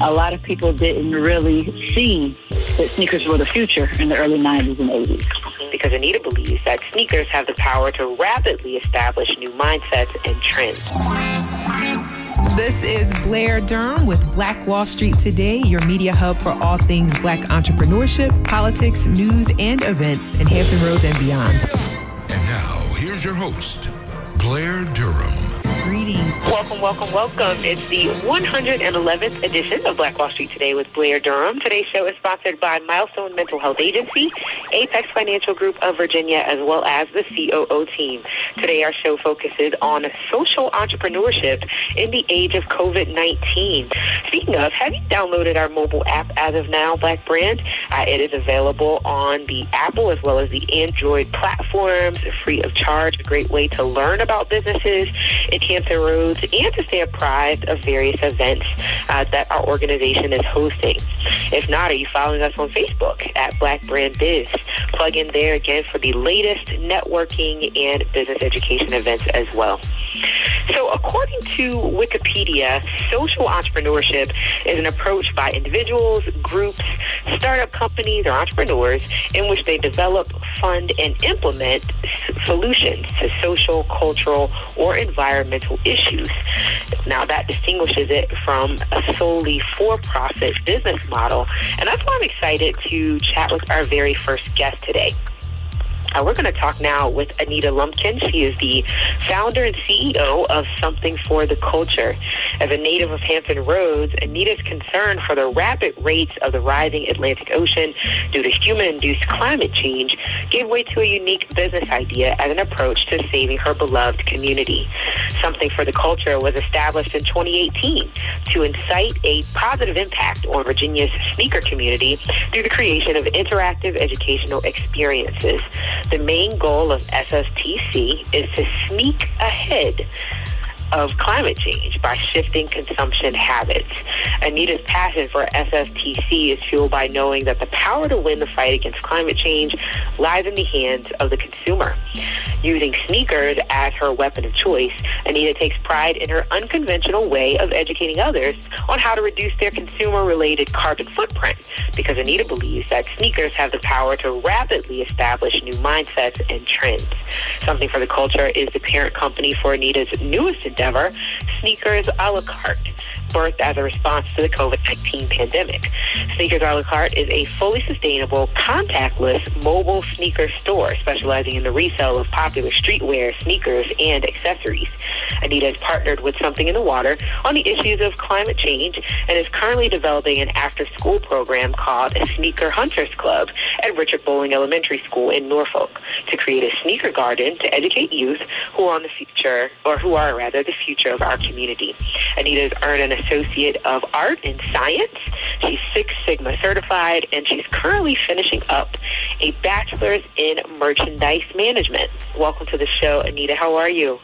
a lot of people didn't really see that sneakers were the future in the early 90s and 80s. Because Anita believes that sneakers have the power to rapidly establish new mindsets and trends. This is Blair Durham with Black Wall Street Today, your media hub for all things black entrepreneurship, politics, news, and events in Hampton Roads and beyond. And now, here's your host, Blair Durham. Greetings. Welcome, welcome, welcome. It's the 111th edition of Black Wall Street Today with Blair Durham. Today's show is sponsored by Milestone Mental Health Agency, Apex Financial Group of Virginia, as well as the COO team. Today our show focuses on social entrepreneurship in the age of COVID-19. Speaking of, have you downloaded our mobile app as of now, Black Brand? Uh, it is available on the Apple as well as the Android platforms, free of charge, a great way to learn about businesses. It Hampton Roads and to stay apprised of various events uh, that our organization is hosting. If not, are you following us on Facebook at Black Brand Biz? Plug in there again for the latest networking and business education events as well. So according to Wikipedia, social entrepreneurship is an approach by individuals, groups, startup companies, or entrepreneurs in which they develop, fund, and implement solutions to social, cultural, or environmental issues. Now that distinguishes it from a solely for-profit business model. And that's why I'm excited to chat with our very first guest today. Uh, we're going to talk now with Anita Lumpkin. She is the founder and CEO of Something for the Culture. As a native of Hampton Roads, Anita's concern for the rapid rates of the rising Atlantic Ocean due to human-induced climate change gave way to a unique business idea as an approach to saving her beloved community. Something for the Culture was established in 2018 to incite a positive impact on Virginia's sneaker community through the creation of interactive educational experiences. The main goal of SFTC is to sneak ahead of climate change by shifting consumption habits. Anita's passion for SFTC is fueled by knowing that the power to win the fight against climate change lies in the hands of the consumer. Using sneakers as her weapon of choice, Anita takes pride in her unconventional way of educating others on how to reduce their consumer-related carbon footprint because Anita believes that sneakers have the power to rapidly establish new mindsets and trends. Something for the Culture is the parent company for Anita's newest endeavor endeavor, Sneakers a la carte, birthed as a response to the COVID-19 pandemic. Sneakers a la carte is a fully sustainable, contactless mobile sneaker store specializing in the resale of popular streetwear, sneakers, and accessories. Anita has partnered with Something in the Water on the issues of climate change and is currently developing an after-school program called Sneaker Hunters Club at Richard Bowling Elementary School in Norfolk to create a sneaker garden to educate youth who are on the future, or who are rather the future of our community. Anita earned an Associate of Art in Science. She's Six Sigma certified, and she's currently finishing up a Bachelor's in Merchandise Management. Welcome to the show, Anita. How are you?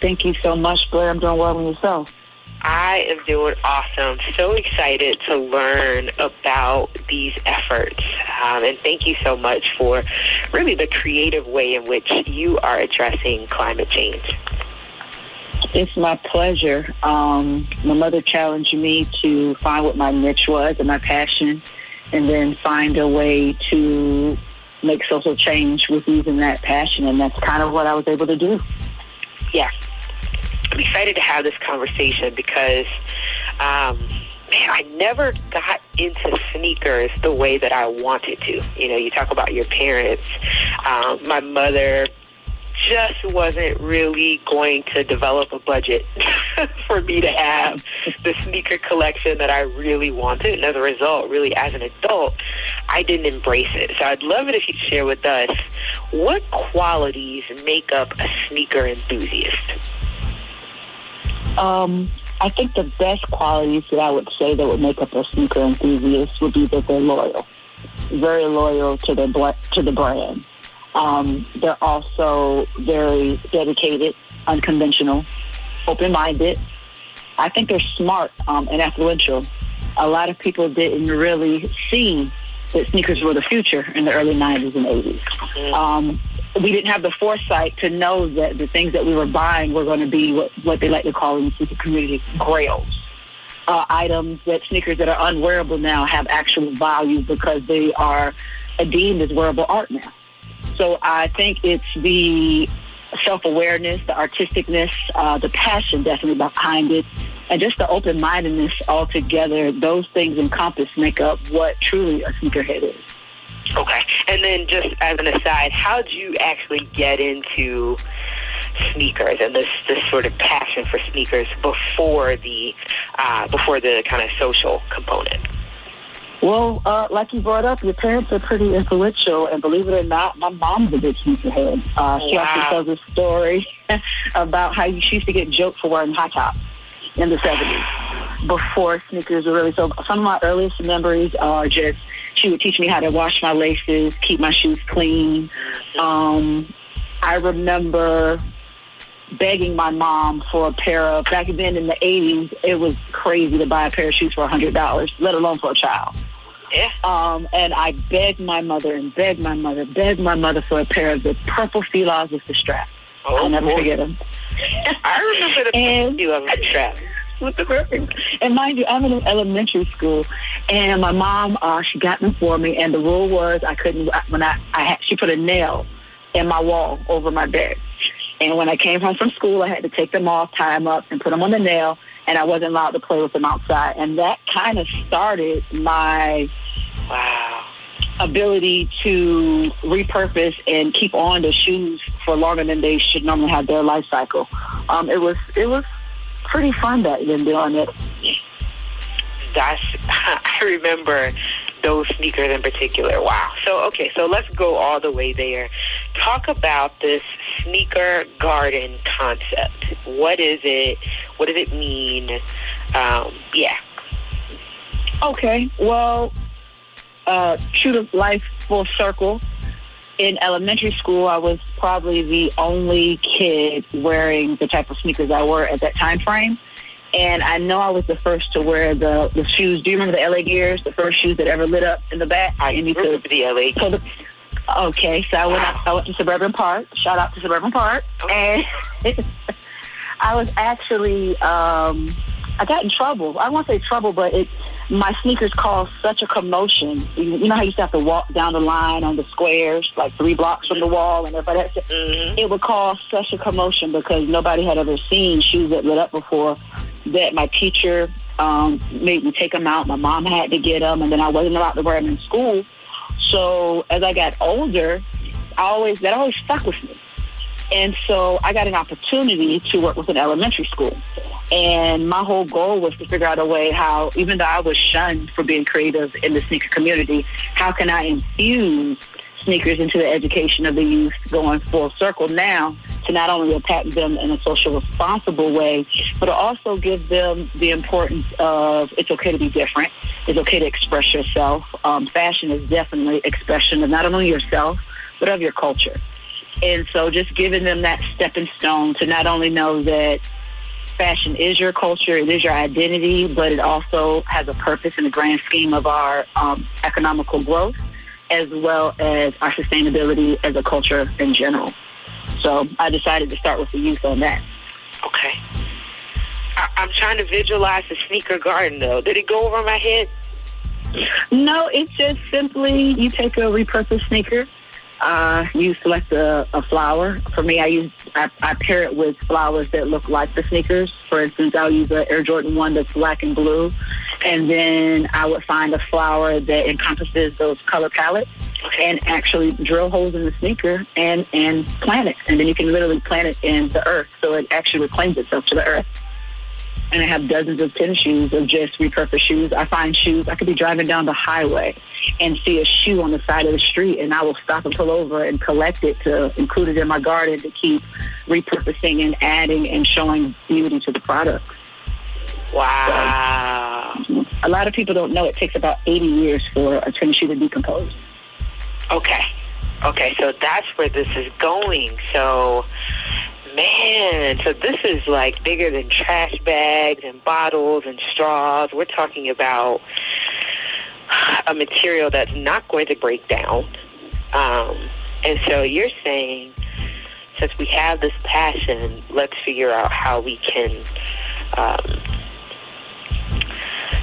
Thank you so much, Blair. I'm doing well and yourself. I am doing awesome. So excited to learn about these efforts. Um, and thank you so much for really the creative way in which you are addressing climate change. It's my pleasure. Um, my mother challenged me to find what my niche was and my passion, and then find a way to make social change with using that passion, and that's kind of what I was able to do. Yeah. I'm excited to have this conversation because um, man, I never got into sneakers the way that I wanted to. You know, you talk about your parents. Um, my mother just wasn't really going to develop a budget for me to have the sneaker collection that I really wanted. And as a result, really as an adult, I didn't embrace it. So I'd love it if you'd share with us what qualities make up a sneaker enthusiast. Um, I think the best qualities that I would say that would make up a sneaker enthusiast would be that they're loyal, very loyal to their to the brand. Um, they're also very dedicated, unconventional, open-minded. I think they're smart um, and influential. A lot of people didn't really see that sneakers were the future in the early 90s and 80s. Um, we didn't have the foresight to know that the things that we were buying were going to be what, what they like to call in the sneaker community grails. uh, items that sneakers that are unwearable now have actual value because they are deemed as wearable art now. So I think it's the self-awareness, the artisticness, uh, the passion definitely behind it, and just the open-mindedness altogether. Those things encompass make up what truly a sneakerhead is. Okay. And then just as an aside, how did you actually get into sneakers and this this sort of passion for sneakers before the uh, before the kind of social component? Well, uh, like you brought up, your parents are pretty influential, and believe it or not, my mom's a big sneakerhead. Uh, she wow. actually tells a story about how she used to get joked for wearing high tops in the 70s before sneakers were really so. Some of my earliest memories are just she would teach me how to wash my laces, keep my shoes clean. Um, I remember begging my mom for a pair of, back then in the 80s, it was crazy to buy a pair of shoes for $100, let alone for a child. Yeah. Um, and I begged my mother and begged my mother, begged my mother for a pair of the purple Fila's with the strap. Oh, I'll never boy. forget them. I remember the and, Fila with the strap. With the purple. And mind you, I'm in elementary school, and my mom, uh, she got them for me, and the rule was I couldn't, when I, I had, she put a nail in my wall over my bed. And when I came home from school, I had to take them off, tie them up, and put them on the nail, and I wasn't allowed to play with them outside. And that kind of started my wow. ability to repurpose and keep on the shoes for longer than they should normally have their life cycle. Um, it was it was pretty fun back then doing it. That's I remember those sneakers in particular. Wow. So, okay, so let's go all the way there. Talk about this sneaker garden concept. What is it? What does it mean? Um, yeah. Okay, well, uh, true to life full circle. In elementary school, I was probably the only kid wearing the type of sneakers I wore at that time frame. And I know I was the first to wear the, the shoes. Do you remember the LA Gears, the first shoes that ever lit up in the back? I remember the LA. So the, okay, so I went wow. I went to Suburban Park. Shout out to Suburban Park, and I was actually um, I got in trouble. I won't say trouble, but it my sneakers caused such a commotion. You know how you used to have to walk down the line on the squares, like three blocks from the wall, and everybody. Had to, mm-hmm. It would cause such a commotion because nobody had ever seen shoes that lit up before that my teacher um, made me take them out. My mom had to get them, and then I wasn't allowed to wear them in school. So as I got older, I always that always stuck with me. And so I got an opportunity to work with an elementary school. And my whole goal was to figure out a way how, even though I was shunned for being creative in the sneaker community, how can I infuse sneakers into the education of the youth going full circle now to not only attack them in a social responsible way, but also give them the importance of it's okay to be different. It's okay to express yourself. Um, fashion is definitely expression of not only yourself, but of your culture. And so just giving them that stepping stone to not only know that fashion is your culture, it is your identity, but it also has a purpose in the grand scheme of our um, economical growth as well as our sustainability as a culture in general. So I decided to start with the youth on that. Okay. I- I'm trying to visualize the sneaker garden, though. Did it go over my head? No, it's just simply you take a repurposed sneaker, uh, you select a, a flower. For me, I use I, I pair it with flowers that look like the sneakers. For instance, I'll use an Air Jordan one that's black and blue, and then I would find a flower that encompasses those color palettes and actually drill holes in the sneaker and and plant it, and then you can literally plant it in the earth, so it actually reclaims itself to the earth and I have dozens of tennis shoes of just repurposed shoes. I find shoes. I could be driving down the highway and see a shoe on the side of the street, and I will stop and pull over and collect it to include it in my garden to keep repurposing and adding and showing beauty to the product. Wow. So, a lot of people don't know it takes about 80 years for a tennis shoe to decompose. Okay. Okay, so that's where this is going. So Man, so this is like bigger than trash bags and bottles and straws. We're talking about a material that's not going to break down. Um, and so you're saying, since we have this passion, let's figure out how we can um,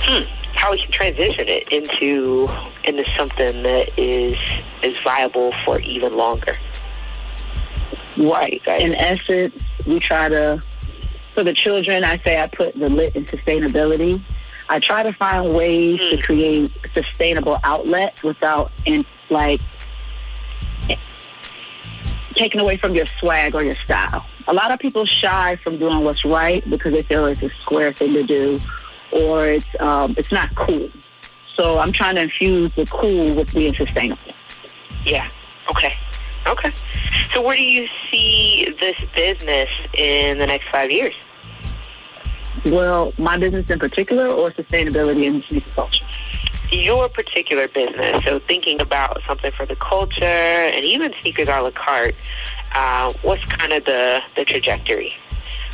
hmm, how we can transition it into into something that is is viable for even longer. Right. In essence, we try to for the children. I say I put the lit in sustainability. I try to find ways mm. to create sustainable outlets without in like taken away from your swag or your style. A lot of people shy from doing what's right because they feel it's a square thing to do or it's um, it's not cool. So I'm trying to infuse the cool with being sustainable. Yeah. Okay. Okay. So where do you see this business in the next five years? Well, my business in particular or sustainability and sneaker culture? Your particular business. So thinking about something for the culture and even sneakers a la carte, uh, what's kind of the, the trajectory?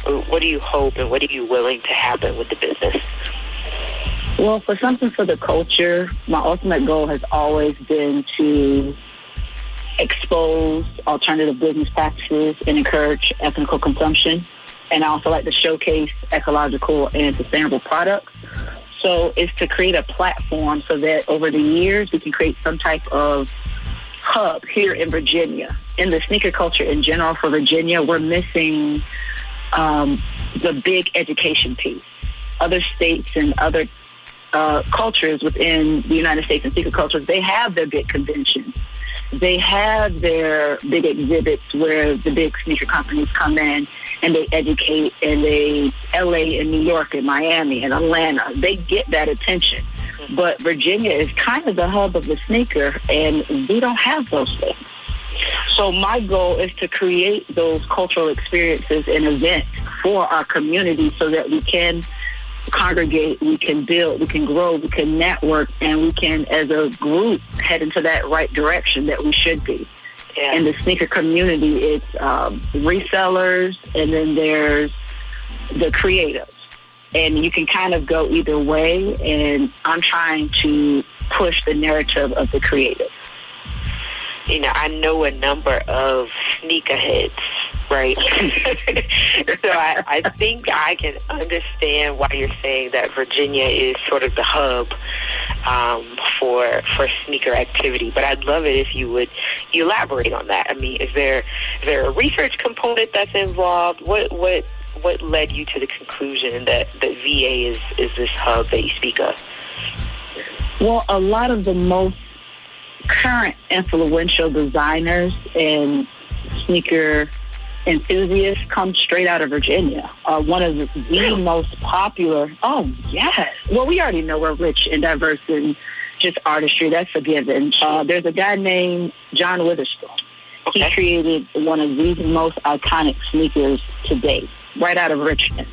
What do you hope and what are you willing to happen with the business? Well, for something for the culture, my ultimate goal has always been to expose alternative business practices and encourage ethical consumption. And I also like to showcase ecological and sustainable products. So it's to create a platform so that over the years we can create some type of hub here in Virginia. In the sneaker culture in general for Virginia, we're missing um, the big education piece. Other states and other uh, cultures within the United States and sneaker cultures, they have their big conventions. They have their big exhibits where the big sneaker companies come in and they educate and they, LA and New York and Miami and Atlanta, they get that attention. But Virginia is kind of the hub of the sneaker and we don't have those things. So my goal is to create those cultural experiences and events for our community so that we can congregate, we can build, we can grow, we can network, and we can, as a group, head into that right direction that we should be. Yeah. In the sneaker community, it's um, resellers, and then there's the creatives. And you can kind of go either way, and I'm trying to push the narrative of the creative you know, I know a number of sneakerheads, right? so I, I think I can understand why you're saying that Virginia is sort of the hub um, for for sneaker activity. But I'd love it if you would elaborate on that. I mean, is there is there a research component that's involved? What what what led you to the conclusion that that VA is is this hub that you speak of? Well, a lot of the most current influential designers and sneaker enthusiasts come straight out of Virginia. Uh, one of the, most popular. Oh yes. Well, we already know we're rich and diverse in just artistry. That's a given. Uh, there's a guy named Sean Wotherspoon. Okay. He created one of the most iconic sneakers to date, right out of Richmond.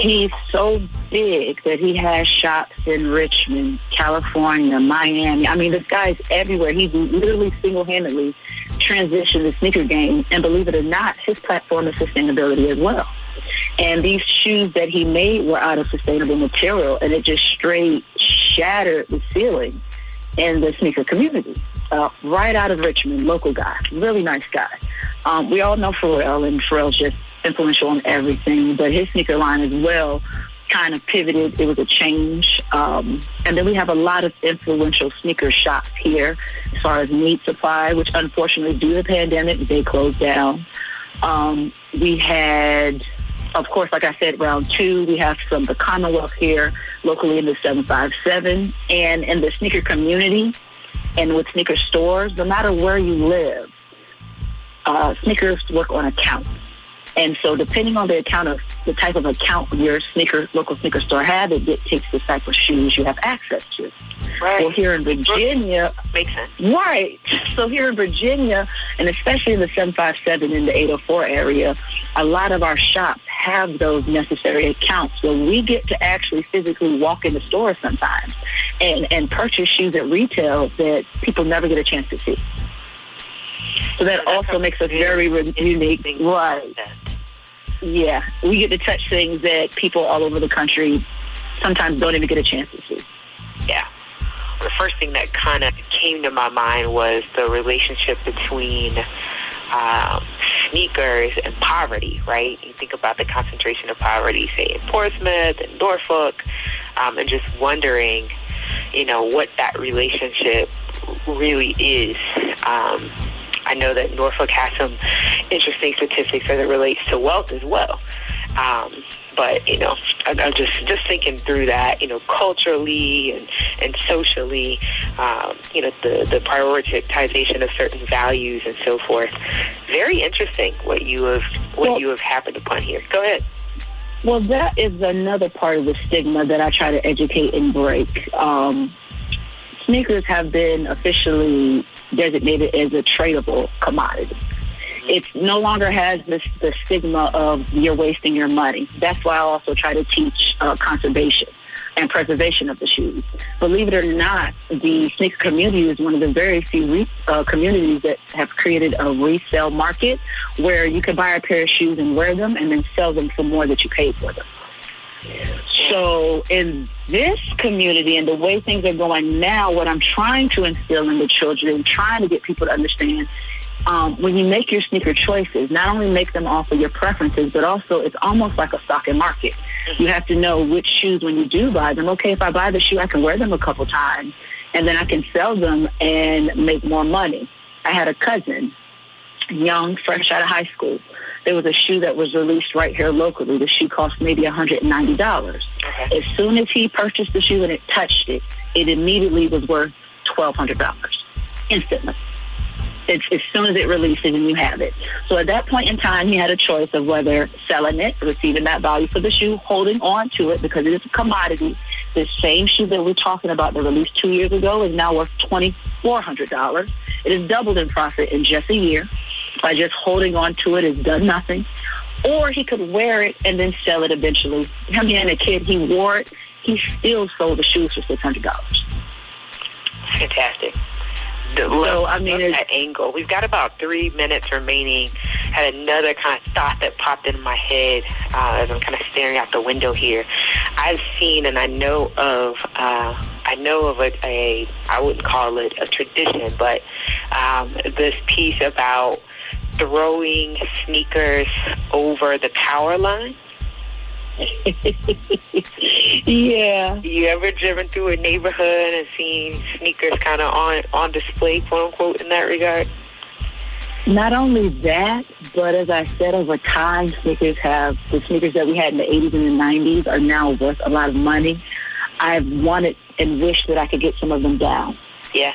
He's so big that he has shops in Richmond, California, Miami. I mean, this guy's everywhere. He's literally single-handedly transitioned the sneaker game. And believe it or not, his platform is sustainability as well. And these shoes that he made were out of sustainable material, and it just straight shattered the ceiling in the sneaker community. Uh, right out of Richmond, local guy, really nice guy. Um, we all know Pharrell, and Pharrell's just influential on everything, but his sneaker line as well kind of pivoted. It was a change. Um, and then we have a lot of influential sneaker shops here as far as Need Supply, which unfortunately due to the pandemic, they closed down. Um, we had, of course, like I said, round two, we have some the Commonwealth here locally in the 757 and in the sneaker community and with sneaker stores, no matter where you live, uh, sneakers work on accounts. And so depending on the account of the type of account your sneaker local sneaker store have, it dictates the type of shoes you have access to. Right. Well, here in Virginia, makes sense. Right. So here in Virginia, and especially in the 757 and the 804 area, a lot of our shops have those necessary accounts where we get to actually physically walk in the store sometimes and, and purchase shoes at retail that people never get a chance to see. So that also makes us very unique. Right. Yeah. We get to touch things that people all over the country sometimes don't even get a chance to see. Yeah. The first thing that kind of came to my mind was the relationship between um, sneakers and poverty, right? You think about the concentration of poverty, say in Portsmouth and Norfolk. um, and just wondering, you know, what that relationship really is. Um, I know that Norfolk has some interesting statistics as it relates to wealth as well. Um, but you know, I, I'm just just thinking through that. You know, culturally and and socially, um, you know, the the prioritization of certain values and so forth. Very interesting what you have what Well- you have happened upon here. Go ahead. Well, that is another part of the stigma that I try to educate and break. Um, sneakers have been officially designated as a tradable commodity. It no longer has this the stigma of you're wasting your money. That's why I also try to teach uh, conservation and preservation of the shoes. Believe it or not, the sneaker community is one of the very few re- uh, communities that have created a resale market where you can buy a pair of shoes and wear them and then sell them for more that you paid for them. So in this community and the way things are going now, what I'm trying to instill in the children, trying to get people to understand, um, when you make your sneaker choices, not only make them off of your preferences, but also it's almost like a stock and market. You have to know which shoes when you do buy them. Okay, if I buy the shoe, I can wear them a couple times, and then I can sell them and make more money. I had a cousin, young, fresh out of high school. There was a shoe that was released right here locally. The shoe cost maybe $190. Okay. As soon as he purchased the shoe and it touched it, it immediately was worth $1,200 instantly. It's, as soon as it releases and you have it. So at that point in time, he had a choice of whether selling it, receiving that value for the shoe, holding on to it because it is a commodity. The same shoe that we're talking about that released two years ago is now worth $2,400. It has doubled in profit in just a year. By just holding on to it, it's done nothing. Or he could wear it and then sell it eventually. Him being a kid, he wore it. He still sold the shoes for $600. Fantastic. The, So, I mean, that angle. We've got about three minutes remaining. Had another kind of thought that popped in my head uh, as I'm kind of staring out the window here. I've seen and I know of uh, I know of a, a I wouldn't call it a tradition, but um, this piece about throwing sneakers over the power line. yeah. You ever driven through a neighborhood and seen sneakers kind of on on display, quote unquote, in that regard? Not only that, but as I said, over time, sneakers have, the sneakers that we had in the 80s and the 90s are now worth a lot of money. I've wanted and wished that I could get some of them down Yeah.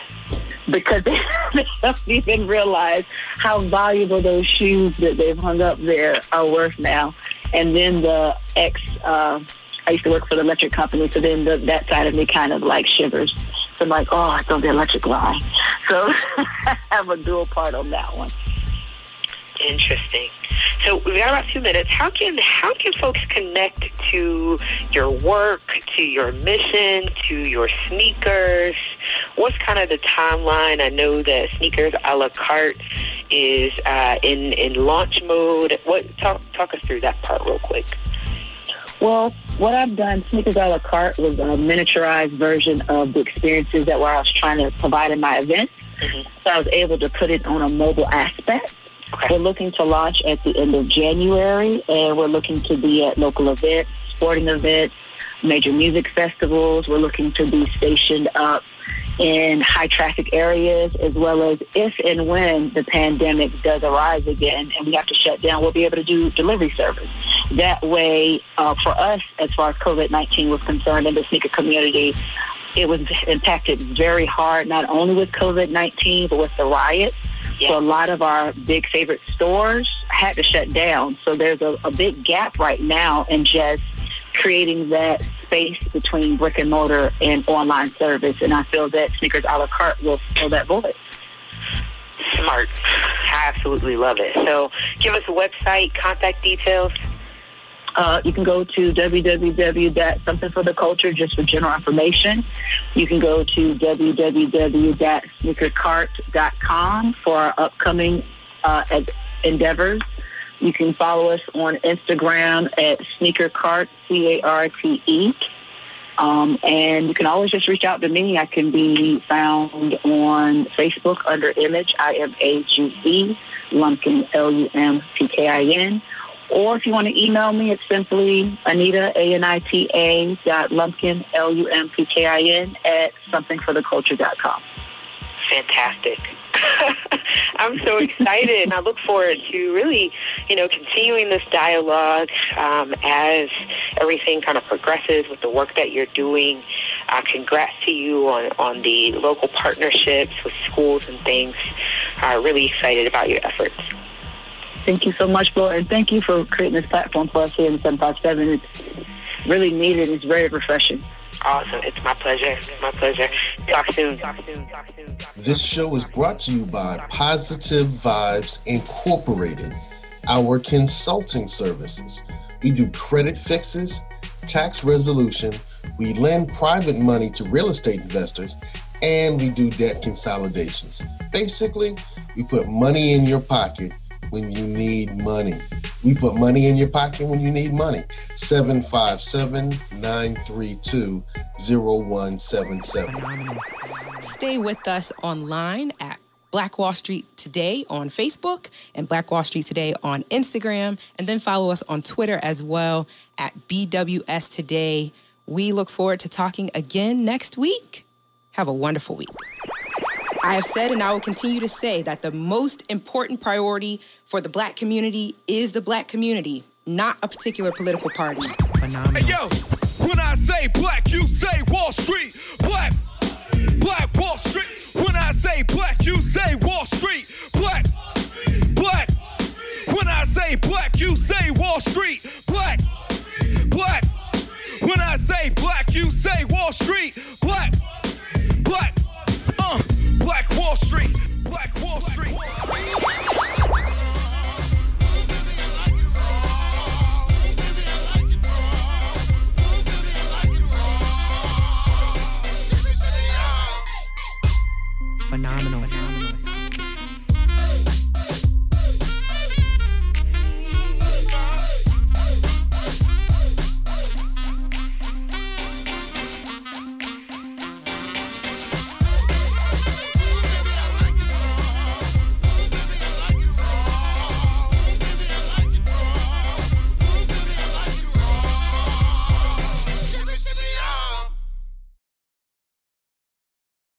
Because they don't even realize how valuable those shoes that they've hung up there are worth now. And then the ex, uh, I used to work for the electric company, so then the, that side of me kind of like shivers. So I'm like, oh, I on the electric line. So I have a dual part on that one. Interesting. So we've got about two minutes. How can how can folks connect to your work, to your mission, to your sneakers? What's kind of the timeline? I know that sneakers a la carte is uh, in in launch mode. What talk talk us through that part real quick. Well, what I've done, Sneakers a la carte was a miniaturized version of the experiences that where I was trying to provide in my events. Mhm. So I was able to put it on a mobile aspect. Okay. We're looking to launch at the end of January, and we're looking to be at local events, sporting events, major music festivals. We're looking to be stationed up in high traffic areas, as well as if and when the pandemic does arise again and we have to shut down, we'll be able to do delivery service. That way, uh, for us, as far as COVID-19 was concerned in the sneaker community, it was impacted very hard, not only with COVID-19, but with the riots. So a lot of our big favorite stores had to shut down. So there's a, a big gap right now in just creating that space between brick and mortar and online service. And I feel that Sneakers a la carte will fill that void. Smart. I absolutely love it. So give us a website, contact details. Uh, you can go to www.somethingfortheculture just for general information. You can go to www.sneakercart.com for our upcoming uh, endeavors. You can follow us on Instagram at sneakercart, C-A-R-T-E. Um, and you can always just reach out to me. I can be found on Facebook under Image, I-M-A-G-E, Lumpkin, L-U-M-P-K-I-N. Or if you want to email me, it's simply Anita, A-N-I-T-A dot Lumpkin, L-U-M-P-K-I-N at somethingfortheculture.com. Fantastic. I'm so excited, and I look forward to really, you know, continuing this dialogue um, as everything kind of progresses with the work that you're doing. Uh, congrats to you on, on the local partnerships with schools and things. Uh, really excited about your efforts. Thank you so much, Flo, and thank you for creating this platform for us here in 757. It's really needed. It's very refreshing. Awesome. It's my pleasure. My pleasure. Talk soon. Talk soon. Talk soon. This show is brought to you by Positive Vibes Incorporated, our consulting services. We do credit fixes, tax resolution, we lend private money to real estate investors, and we do debt consolidations. Basically, we put money in your pocket when you need money. We put money in your pocket when you need money. 757 932 0177. Stay with us online at Black Wall Street Today on Facebook and Black Wall Street Today on Instagram. And then follow us on Twitter as well at BWS Today. We look forward to talking again next week. Have a wonderful week. I have said and I will continue to say that the most important priority for the black community is the black community, not a particular political party. Phenomenal. Hey, yo, when I say black, you say Wall Street. Black, black Wall Street. When I say black, you say Wall Street. Black, black. When I say black, you say Wall Street. Black, black. When I say black, you say Wall Street. Black, black. Uh. Black Wall Street. Black Wall Street. Phenomenal. Phenomenal.